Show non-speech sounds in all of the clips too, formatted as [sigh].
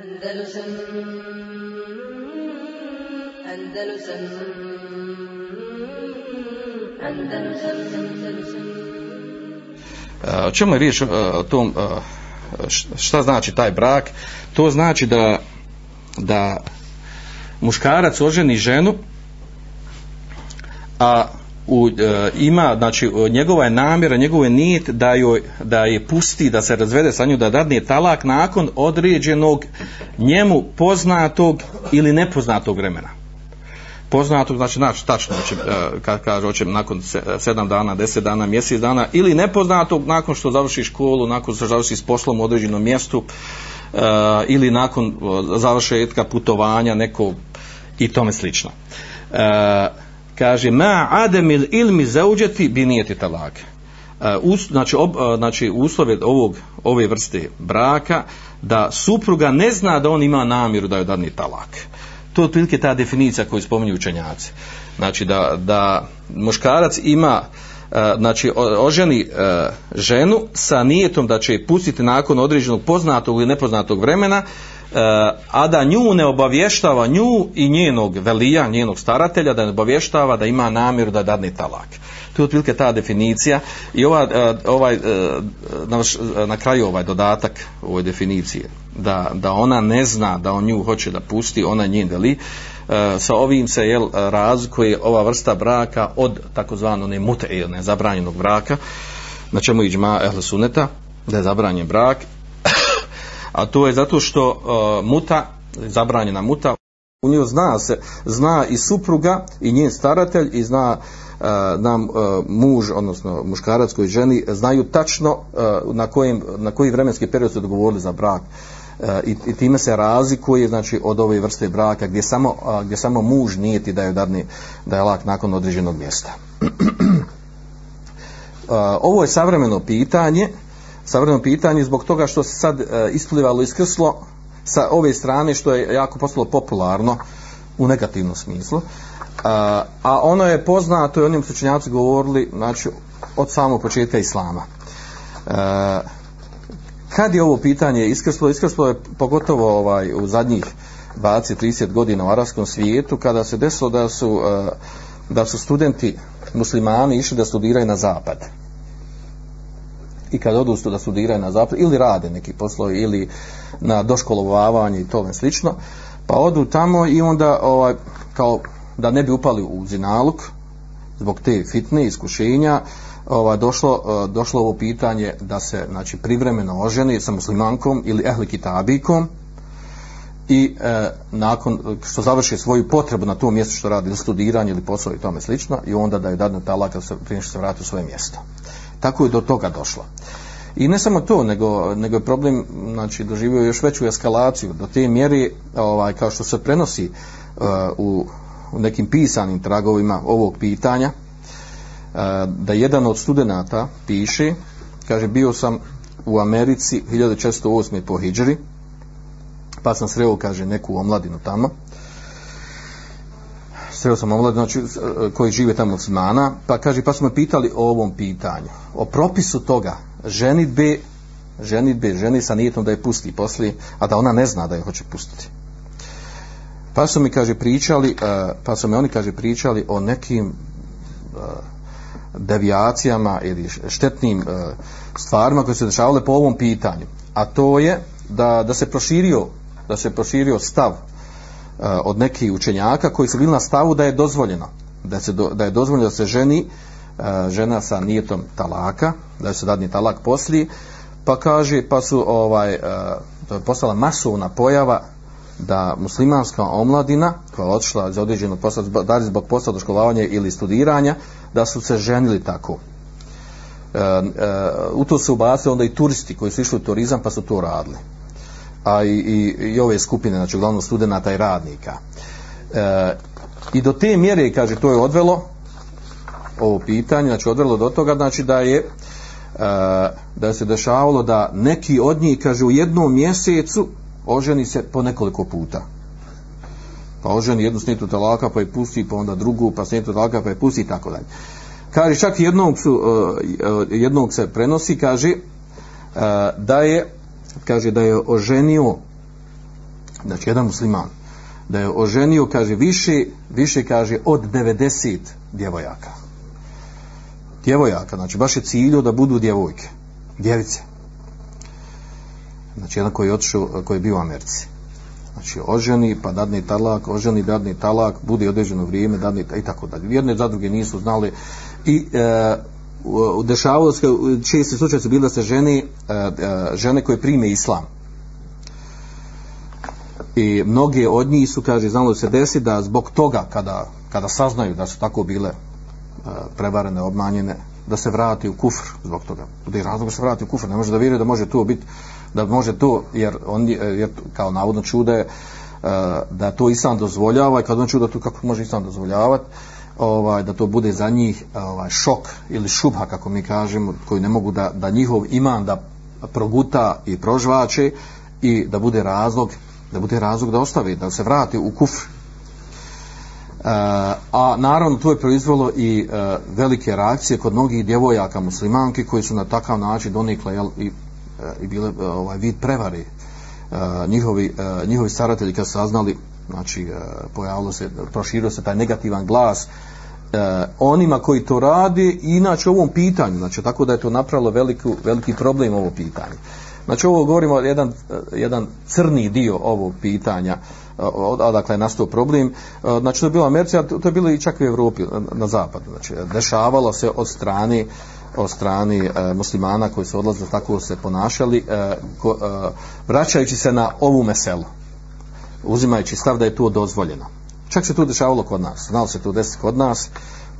Andalusam Andalusam Andalusam Andalusam O čemu je riječ o tom, šta znači taj brak? To znači da, da muškarac oženi ženu, a u, e, ima, znači njegova je namjera, njegova je nijet da, joj, da je pusti, da se razvede sa njom, da dadne talak nakon određenog njemu poznatog ili nepoznatog vremena. Poznatog, znači, znači tačno, znači, e, kad kaže, hoće nakon e, sedam dana, deset dana, mjesec dana, ili nepoznatog nakon što završi školu, nakon što završi s poslom u određenom mjestu, uh, ili nakon završetka putovanja, neko i tome slično. Uh, kaže ma ademil ilmi zauđeti bi nijeti talak. E, us, znači, ob, e, znači uslove ovog, ove vrste braka da supruga ne zna da on ima namjeru da joj dadne talak. To je otprilike ta definicija koju spominju učenjaci. Znači da, da muškarac ima e, znači oženi ženu sa nijetom da će pustiti nakon određenog poznatog ili nepoznatog vremena Eh, a da nju ne obavještava nju i njenog velija, njenog staratelja, da ne obavještava da ima namjeru da dadne talak. To je otprilike ta definicija i ova, eh, ovaj, eh, na, na kraju ovaj dodatak ovoj definicije, da, da ona ne zna da on nju hoće da pusti, ona njen veli, sa ovim se jel, razlikuje ova vrsta braka od takozvano ne mute, ne zabranjenog braka, na čemu iđma ehle suneta, da je zabranjen brak a to je zato što uh, muta, zabranjena muta, u njoj zna se, zna i supruga i njen staratelj i zna uh, nam uh, muž, odnosno muškarac koji ženi, znaju tačno uh, na, kojim, na koji vremenski period su dogovorili za brak. Uh, I, i time se razlikuje znači od ove vrste braka gdje samo, uh, gdje samo muž nijeti da je dadni da je lak nakon određenog mjesta. [clears throat] Uh, ovo je savremeno pitanje uh, savremeno pitanje zbog toga što se sad e, isplivalo iskrslo sa ove strane što je jako postalo popularno u negativnom smislu. A, e, a ono je poznato i onim sučenjaci govorili znači, od samog početka islama. E, kad je ovo pitanje iskrslo? Iskrslo je pogotovo ovaj, u zadnjih 20-30 godina u arapskom svijetu kada se desilo da su, e, da su studenti muslimani išli da studiraju na zapad i kad odu da studiraju na zapad ili rade neki poslovi ili na doškolovavanje i tome slično pa odu tamo i onda ovaj, kao da ne bi upali u zinaluk zbog te fitne iskušenja ovaj, došlo, eh, došlo ovo pitanje da se znači, privremeno oženi sa muslimankom ili ehli kitabikom i e, nakon što završi svoju potrebu na tom mjestu što radi ili studiranje ili posao i tome slično i onda da je dadne talak prije što se vrati u svoje mjesto tako je do toga došlo. I ne samo to, nego, nego je problem znači, doživio još veću eskalaciju do te mjeri, ovaj, kao što se prenosi uh, u, u nekim pisanim tragovima ovog pitanja, uh, da jedan od studenta piše, kaže, bio sam u Americi 1608. po Hidžri, pa sam sreo, kaže, neku omladinu tamo, sreo sam omlad, znači, e, koji žive tamo muslimana, pa kaže, pa smo me pitali o ovom pitanju, o propisu toga, ženitbe, ženitbe, ženi sa nijetom da je pusti poslije, a da ona ne zna da je hoće pustiti. Pa su mi, kaže, pričali, e, pa su mi oni, kaže, pričali o nekim e, devijacijama ili štetnim stvarima koje su dešavale po ovom pitanju. A to je da, da se proširio da se proširio stav Eh, od nekih učenjaka koji su bili na stavu da je dozvoljeno da, se do, da je dozvoljeno da se ženi eh, žena sa nijetom talaka da se dadni talak poslije pa kaže pa su ovaj eh, to je postala masovna pojava da muslimanska omladina koja je otišla za određeno posao, da li zbog posla doškolavanja ili studiranja, da su se ženili tako. E, e, u to su ubacili onda i turisti koji su išli u turizam pa su to radili a i, i, i ove skupine, znači uglavnom studenta i radnika. E, I do te mjere, kaže, to je odvelo ovo pitanje, znači odvelo do toga, znači da je e, da se dešavalo da neki od njih, kaže, u jednom mjesecu oženi se po nekoliko puta. Pa oženi jednu snijetu talaka, pa je pusti, pa onda drugu, pa snijetu talaka, pa je pusti i tako dalje. Kaže, čak jednog, su, e, e, jednog se prenosi, kaže, e, da je kaže da je oženio znači jedan musliman, da je oženio, kaže, više, više kaže, od 90 djevojaka. Djevojaka, znači baš je ciljo da budu djevojke, djevice. Znači jedan koji je otišao, koji je bio u Americi. Znači oženi, pa dadni talak, oženi, dadni talak, bude određeno vrijeme, dadni i tako dalje. Jedne za druge nisu znali i e, dešavalo se, česti slučaj su bile se žene, e, e, žene koje prime islam. I mnoge od njih su, kaže, znalo se desi da zbog toga, kada, kada saznaju da su tako bile e, prevarene, obmanjene, da se vrati u kufr zbog toga. Da je razlog da se vrati u kufr, ne može da vjeruje da može to biti, da može to, jer on jer kao navodno čude da to islam dozvoljava i kad on čuda to kako može islam dozvoljavati, ovaj da to bude za njih ovaj šok ili šubha kako mi kažemo koji ne mogu da, da njihov iman da proguta i prožvače i da bude razlog da bude razlog da ostavi da se vrati u kufr. E, a naravno to je proizvalo i e, velike reakcije kod mnogih djevojaka muslimanki koji su na takav način donikle jel, i, e, i bile ovaj vid prevari E, njihovi, e, njihovi staratelji kad saznali znači e, pojavilo se proširio se taj negativan glas e, onima koji to radi inače ovom pitanju znači tako da je to napravilo veliku, veliki problem ovo pitanje znači ovo govorimo jedan, e, jedan crni dio ovog pitanja odakle je nastao problem. Znači, to je bilo Amerika, to je bilo i čak u Evropi, na zapadu. Znači, dešavalo se od strane od strani e, muslimana koji su odlazili tako se ponašali e, ko, e, vraćajući se na ovu meselu uzimajući stav da je to dozvoljeno. Čak se to dešavalo kod nas. Znalo se to desiti kod nas.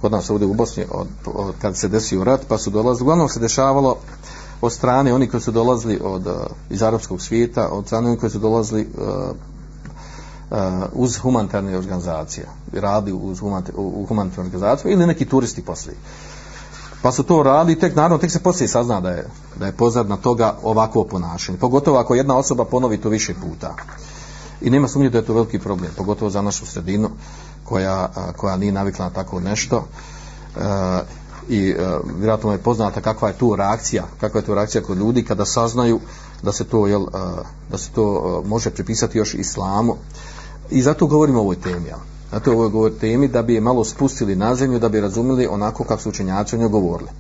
Kod nas ovdje u Bosni od, od, kad se desio rat pa su dolazili. Uglavnom se dešavalo od strane oni koji su dolazili od, eh, iz arapskog svijeta od strane oni koji su dolazili uh, uz humanitarne organizacije. Radi uz humanitarne, humanitarne organizacije ili neki turisti poslije. Pa su to radi tek naravno tek se poslije sazna da je, da je pozadna toga ovako ponašanje. Pogotovo ako jedna osoba ponovi to više puta i nema sumnje da je to veliki problem pogotovo za našu sredinu koja, koja nije navikla na tako nešto e, i e, vjerojatno je poznata kakva je tu reakcija kakva je tu reakcija kod ljudi kada saznaju da se to jel, e, da se to može pripisati još islamu I zato govorimo o ovoj temi. Jel. Zato o ovoj temi da bi je malo spustili na zemlju, da bi razumeli onako kako su učenjaci o njoj govorili.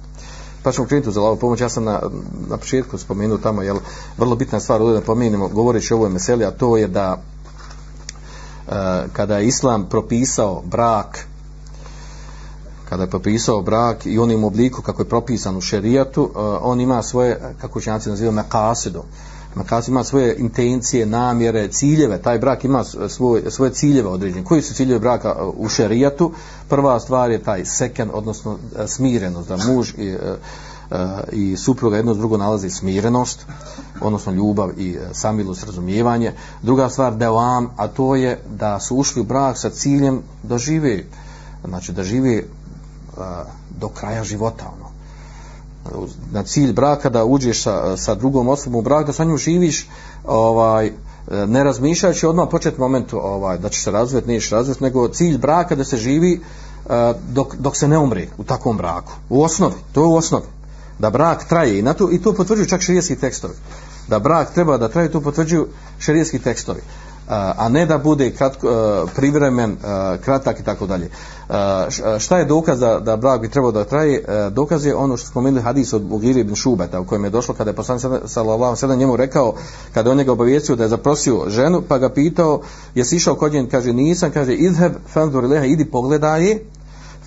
Pa ćemo krenuti za lavu pomoć. Ja sam na, na početku spomenuo tamo, jel, vrlo bitna stvar ovdje da pomenimo, govoreći o ovoj meseli, a to je da Eh, kada je Islam propisao brak, kada je propisao brak i onim obliku kako je propisan u šerijatu, eh, on ima svoje, kako učenjaci nazivaju, mekasidu, Makaz ima svoje intencije, namjere, ciljeve, taj brak ima svoj, svoje ciljeve određene. Koji su ciljevi braka eh, u šerijatu? Prva stvar je taj seken, odnosno smirenost, da muž i, i supruga jedno s drugo nalazi smirenost, odnosno ljubav i e, samilost, razumijevanje. Druga stvar, devam, a to je da su ušli u brak sa ciljem da žive, znači da žive e, do kraja života, ono na cilj braka da uđeš sa, sa drugom osobom u brak, da sa njom živiš ovaj, e, ne razmišljajući odmah početi momentu ovaj, da će se razvijeti, niješ razvijeti, nego cilj braka da se živi dok, dok se ne umri u takvom braku. U osnovi, to je u osnovi. Da brak traje i, na to, i to potvrđuju čak širijeski tekstovi. Da brak treba da traje, to potvrđuju šerijski tekstovi a ne da bude kratko, e, privremen, e, kratak i tako dalje. E, šta je dokaz da, da brak bi trebao da traje? Dokaz je ono što spomenuli hadis od Bugiri ibn Šubeta u kojem je došlo kada je poslan sallallahu sallam njemu rekao kada on njega obavijecio da je zaprosio ženu pa ga pitao jesi išao kod njen kaže nisam kaže idheb fanzur leha idi pogledaj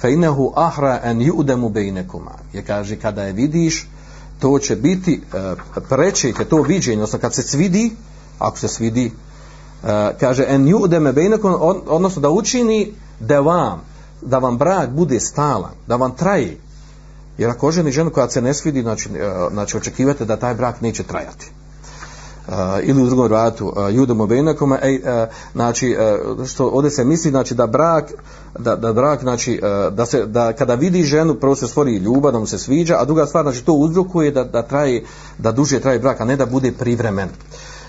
fe inahu ahra an yu'damu bejnekuma. je kaže kada je vidiš to će biti e, preče to viđenje odnosno kad se svidi ako se svidi e, kaže en yu'dama bainakum odnosno da učini da vam da vam brak bude stalan, da vam traji. Jer ako ženi ženu koja se ne svidi, znači, e, znači očekivate da taj brak neće trajati. Eh, ili u drugom ratu eh, judom obejnakoma ej, eh, znači što ovdje se misli znači da brak da, da brak znači da se da kada vidi ženu prvo se stvori ljubav da mu se sviđa a druga stvar znači to uzrokuje da, da traje da duže traje brak a ne da bude privremen.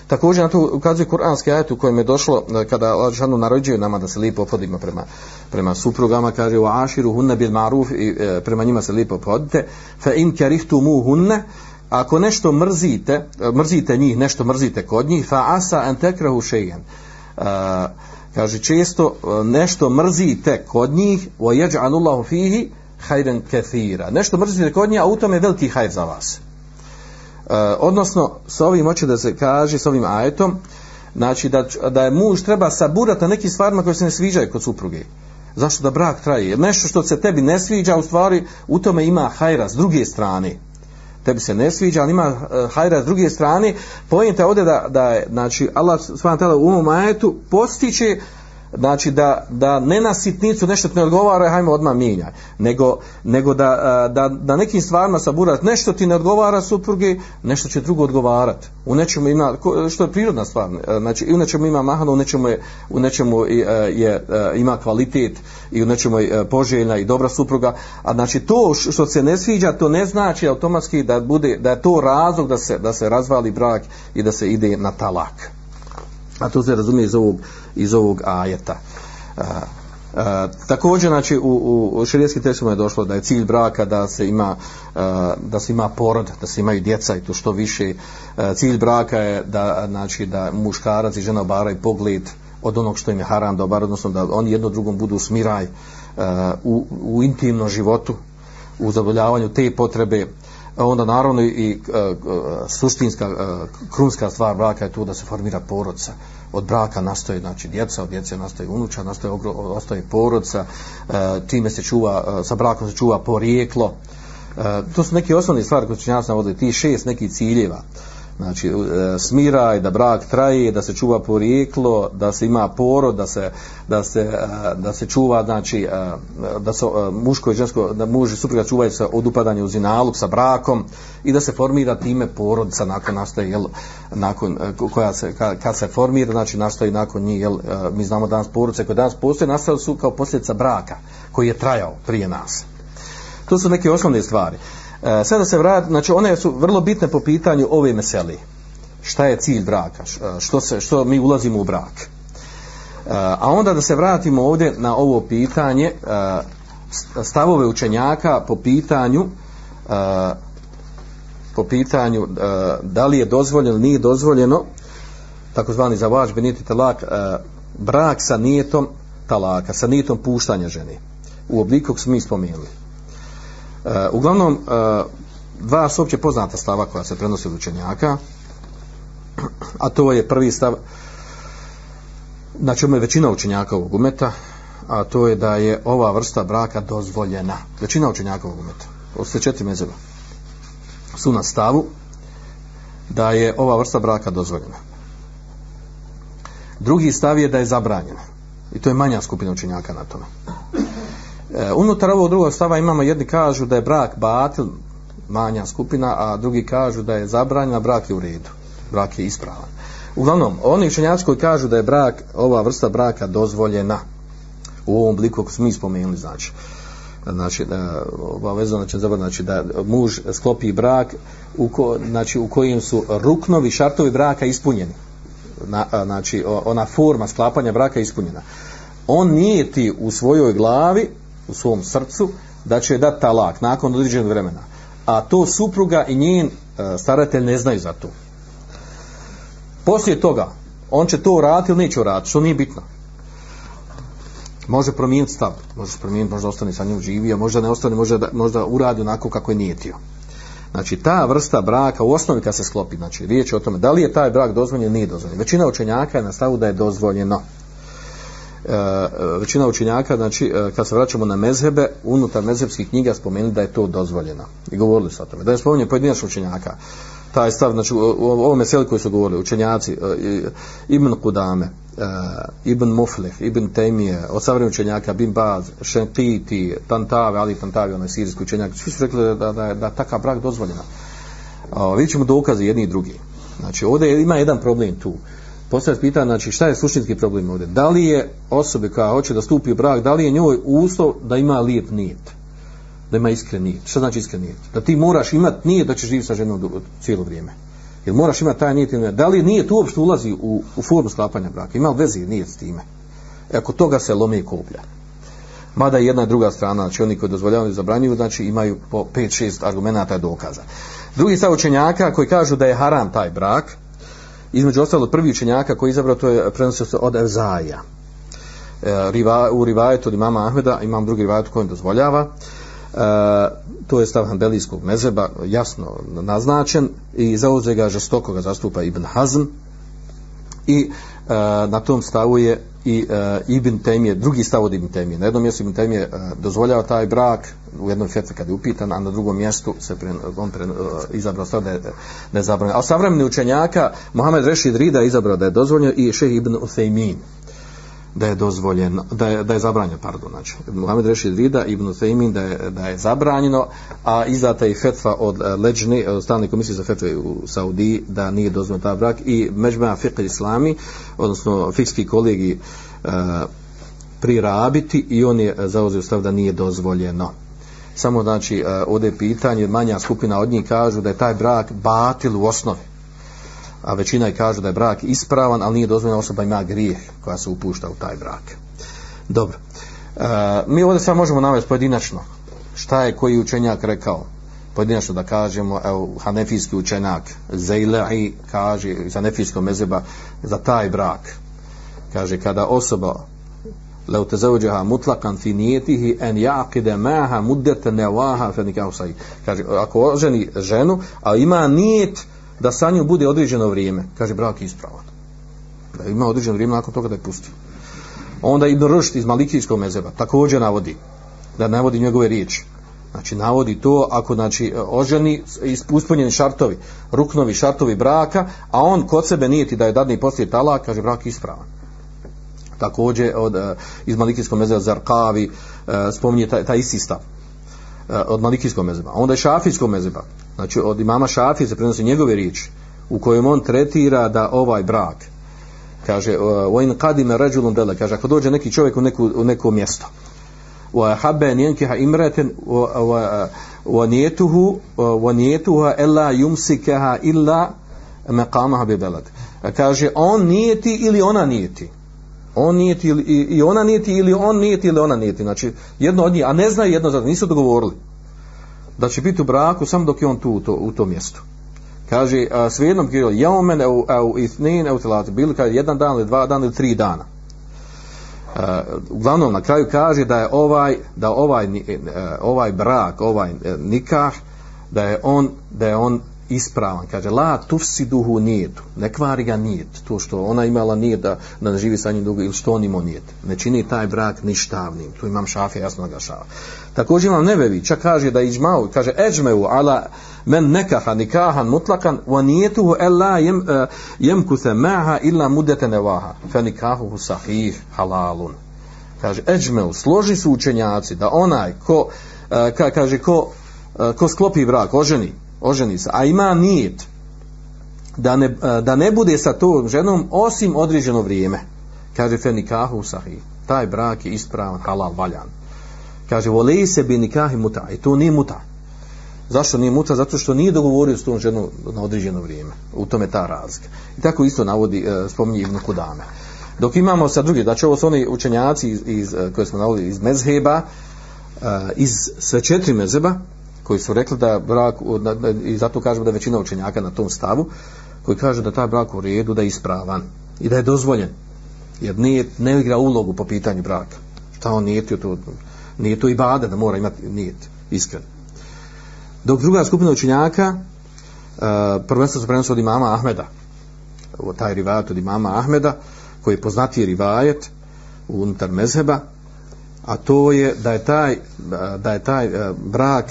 Također na to ukazuje kuranski ajet u kojem je došlo kada ženu narođuje nama da se lijepo opodimo prema, prema suprugama, kaže u aširu hunne bil maruf i e, prema njima se lijepo opodite, fa in kerihtu mu hunne, ako nešto mrzite, mrzite njih, nešto mrzite kod njih, fa asa antekrahu šejen, e, kaže često e, nešto mrzite kod njih wa yaj'alullahu fihi khayran kathira. Nešto mrzite kod njih a u tome je veliki hajr za vas. Uh, odnosno s ovim hoće da se kaže s ovim ajetom znači da, da je muž treba saburati na nekim stvarima koje se ne sviđaju kod supruge. Zašto? Da brak traje. Nešto što se tebi ne sviđa u stvari u tome ima hajra s druge strane tebi se ne sviđa, ali ima e, hajra s druge strane, pojenta ovdje da, da je, znači, Allah s.w.t. u ovom ajetu postiće znači da, da ne na sitnicu nešto ti ne odgovara, e, hajmo odmah mijenjaj, nego, nego da, e, da, da nekim stvarima saburat, nešto ti ne odgovara supruge, nešto će drugo odgovarat. U nečemu ima, što je prirodna stvar, e, znači i u nečemu ima mahano, u nečemu je, u nečemu je, je, ima kvalitet i u nečemu je poželjna i dobra supruga, a znači to što se ne sviđa, to ne znači automatski da bude, da je to razlog da se, da se razvali brak i da se ide na talak. A to se razumije iz ovog, iz ovog ajeta. A, a, također, znači, u, u, širijskim tekstima je došlo da je cilj braka da se ima, a, da se ima porod, da se imaju djeca i to što više. A, cilj braka je da, znači, da muškarac i žena obaraju pogled od onog što im je haram dobar, odnosno da oni jedno drugom budu smiraj u, u intimnom životu, u zadovoljavanju te potrebe, E, onda naravno i e, e, suštinska krunska stvar braka je tu da se formira porodca. Od braka nastoje znači djeca od djece nastoje unuča nastoje ogro, ostaje porodca time se čuva sa brakom se čuva porijeklo. To su neke osnovne stvari koje ću nas navodili ti šest nekih ciljeva znači e, smiraj da brak traje da se čuva porijeklo da se ima porod da se da se e, da se čuva znači e, da se muško i žensko da muž i supruga čuvaju se od upadanja u zinalog sa brakom i da se formira time porodica nakon nastaje jel nakon koja se kad se formira znači nastaje nakon njih jel mi znamo danas porodice koje danas postoje nastale su kao posljedica braka koji je trajao prije nas. To su neke osnovne stvari. E, sada se vrat, znači one su vrlo bitne po pitanju ove meseli. Šta je cilj braka? E, što, se, što mi ulazimo u brak? E, a onda da se vratimo ovdje na ovo pitanje e, stavove učenjaka po pitanju e, po pitanju e, da li je dozvoljeno ili nije dozvoljeno takozvani zavač beniti talak e, brak sa nijetom talaka, sa nijetom puštanja žene u obliku kog smo mi spomenuli. Eh, uglavnom, uh, dva su opće poznata stava koja se prenosi od učenjaka, [clears throat] a to je prvi stav, na čemu je većina učenjaka ovog umeta, a to je da je ova vrsta braka dozvoljena. Većina učenjaka ovog umeta, od sve četiri mezeba, su na stavu da je ova vrsta braka dozvoljena. Drugi stav je da je zabranjena. I to je manja skupina učenjaka na tome. E, unutar ovog drugog stava imamo jedni kažu da je brak batil, manja skupina, a drugi kažu da je zabranjena, brak je u redu. Brak je ispravan. Uglavnom, oni učenjaci koji kažu da je brak, ova vrsta braka dozvoljena u ovom obliku kako smo mi spomenuli, znači, znači da obavezno znači, znači da muž sklopi brak u, ko, znači, u kojim su ruknovi šartovi braka ispunjeni na, znači ona forma sklapanja braka ispunjena on nije ti u svojoj glavi u svom srcu da će dati talak nakon određenog vremena. A to supruga i njen e, staratelj ne znaju za to. Poslije toga, on će to uraditi ili neće uraditi, što nije bitno. Može promijeniti stav, može promijeniti, možda ostane sa njom živio, možda ne ostane, možda, možda uradi onako kako je nijetio. Znači, ta vrsta braka u osnovi kad se sklopi, znači, riječ je o tome, da li je taj brak dozvoljen, nije dozvoljen. Većina učenjaka je na stavu da je dozvoljeno. E, većina učenjaka, znači, e, kad se vraćamo na mezhebe, unutar mezhebskih knjiga spomenuli da je to dozvoljeno. I govorili su o tome. Da je spomenuo pojedinačno učenjaka. Taj stav, znači, u ovome seli koji su govorili, učenjaci, e, Ibn Kudame, Ibn Mufleh, Ibn Temije, od savremenih učenjaka, Bin Baz, Šenkiti, Tantave, Ali Tantave, onaj sirijski učenjak, svi su rekli da, da, da, da takav brak dozvoljeno. Vidjet ćemo dokaze jedni i drugi. Znači, ovdje ima jedan problem tu postaviti pitanje, znači šta je suštinski problem ovdje? Da li je osobe koja hoće da stupi u brak, da li je njoj uslov da ima lijep nijet? Da ima iskren nijet. Šta znači iskren nijet? Da ti moraš imati nijet da ćeš živjeti sa ženom cijelo vrijeme. Jer moraš imati taj nijet? Da li nijet uopšte ulazi u, u formu sklapanja braka? Ima li vezi nijet s time? E ako toga se lome i koplja. Mada jedna i druga strana, znači oni koji dozvoljavaju i zabranjuju, znači imaju po 5-6 argumenta i dokaza. Drugi stav učenjaka koji kažu da je haram taj brak, između ostalo prvi učenjaka koji je izabrao to je prenosio se od Evzaja e, riva, u rivajetu od imama Ahmeda imam drugi rivajet koji dozvoljava. E, to je stav Hanbelijskog mezeba jasno naznačen i zauze ga žestoko ga zastupa Ibn Hazm. I e, na tom stavu je i e, Ibn Temije, drugi stav od Ibn Temije. Na jednom mjestu Ibn Temije e, dozvoljava taj brak u jednom fetve kada je upitan, a na drugom mjestu se pre, on pre, e, izabrao stav da je, da je zabranjeno. A savremeni učenjaka, Mohamed Rešid Rida je izabrao da je dozvoljeno i Šeh Ibn Uthejmin da je dozvoljeno, da je, da je zabranjeno, pardon, znači, Muhammed Rešid Vida, Ibn Thaymin, da je, da je zabranjeno, a izdata je fetva od uh, Leđne, od stalne komisije za fetve u Saudiji, da nije dozvoljen ta brak, i Međbena Fiqh Islami, odnosno fikski kolegi uh, e, prirabiti, i on je zauzio stav da nije dozvoljeno. Samo, znači, e, ovdje je pitanje, manja skupina od njih kažu da je taj brak batil u osnovi a većina i kaže da je brak ispravan, ali nije dozvoljena osoba ima grijeh koja se upušta u taj brak. Dobro. E, mi ovdje sad možemo navesti pojedinačno šta je koji učenjak rekao pojedinačno da kažemo evo, hanefijski učenjak Zeilai kaže iz hanefijskog mezeba za taj brak kaže kada osoba لو تزوجها مطلقا في fi ان يعقد معها maha نواها فنكاح صحيح nikahu kaže ako oženi ženu a ima nijet da sa njom bude određeno vrijeme, kaže brak ispravan. Da ima određeno vrijeme nakon toga da je pustio. Onda Ibn Rušt iz Malikijskog mezeba također navodi, da navodi njegove riječi. Znači navodi to ako znači oženi ispunjeni šartovi, ruknovi šartovi braka, a on kod sebe nijeti da je dadni poslije tala, kaže brak ispravan. Također od, eh, iz Malikijskog mezeba Zarkavi eh, spominje taj, taj isti stav eh, od Malikijskog mezeba. Onda je Šafijskog mezeba, znači od imama Šafije se prenosi njegove riječi u kojem on tretira da ovaj brak kaže وَإِنْ قَدِمَ qadima rajulun kaže ako dođe neki čovjek u neku u neko mjesto wa habba an وَنِيَتُهُ imratan wa يُمْسِكَهَا إِلَّا wa niyatuha illa yumsikaha illa maqamaha kaže on nijeti ili ona nijeti on nijeti ili, i ona nijeti ili on nijeti ili ona nijeti znači jedno od njih a ne znaju jedno za nisu dogovorili da će biti u braku samo dok je on tu u to, u to mjestu. Kaže, a, svejedno bi je omen u, u ithnin u telati, bili kaže jedan dan ili dva dana ili tri dana. A, uglavnom na kraju kaže da je ovaj da ovaj e, e, ovaj brak, ovaj e, nikah da je on da je on ispravan. Kaže, la tufsiduhu nijetu. Ne kvari ga nijet. To što ona imala nijet da, da ne živi sa njim dugo ili što on imao nijet. Ne čini taj brak ništavnim. Tu imam šafija, jasno naglašava. Također imam nebevi. Čak kaže da iđmao, kaže, eđmeu ala men nekaha nikahan mutlakan wa nijetuhu ella jem, uh, jemkuse maha illa mudete nevaha. Fe nikahuhu sahih halalun. Kaže, eđmeu, složi su učenjaci da onaj ko, uh, ka, kaže, ko, uh, ko sklopi brak, oženi, oženi se, a ima nijet da ne, e, da ne bude sa tom ženom osim određeno vrijeme. Kaže fe nikahu sahih. Taj brak je ispravan, halal, valjan. Kaže, volej se bi nikahi muta. I to nije muta. Zašto nije muta? Zato što nije dogovorio s tom ženom na određeno vrijeme. U tome ta razlika. I tako isto navodi, e, spominje Ibn Kudame. Dok imamo sa drugi, znači ovo su oni učenjaci iz, iz, e, koje smo navodili iz Mezheba, iz sve četiri mezheba, koji su rekli da brak, da, da, i zato kažemo da većina učenjaka na tom stavu, koji kaže da taj brak u redu, da je ispravan i da je dozvoljen. Jer nije, ne igra ulogu po pitanju braka. Šta on nije to, nije to i bada da mora imati nijet, iskren. Dok druga skupina učenjaka, uh, prvenstveno se prenosi od imama Ahmeda, taj rivajet od imama Ahmeda, koji je poznatiji rivajet unutar mezheba, a to je da je taj, e, da je taj e, brak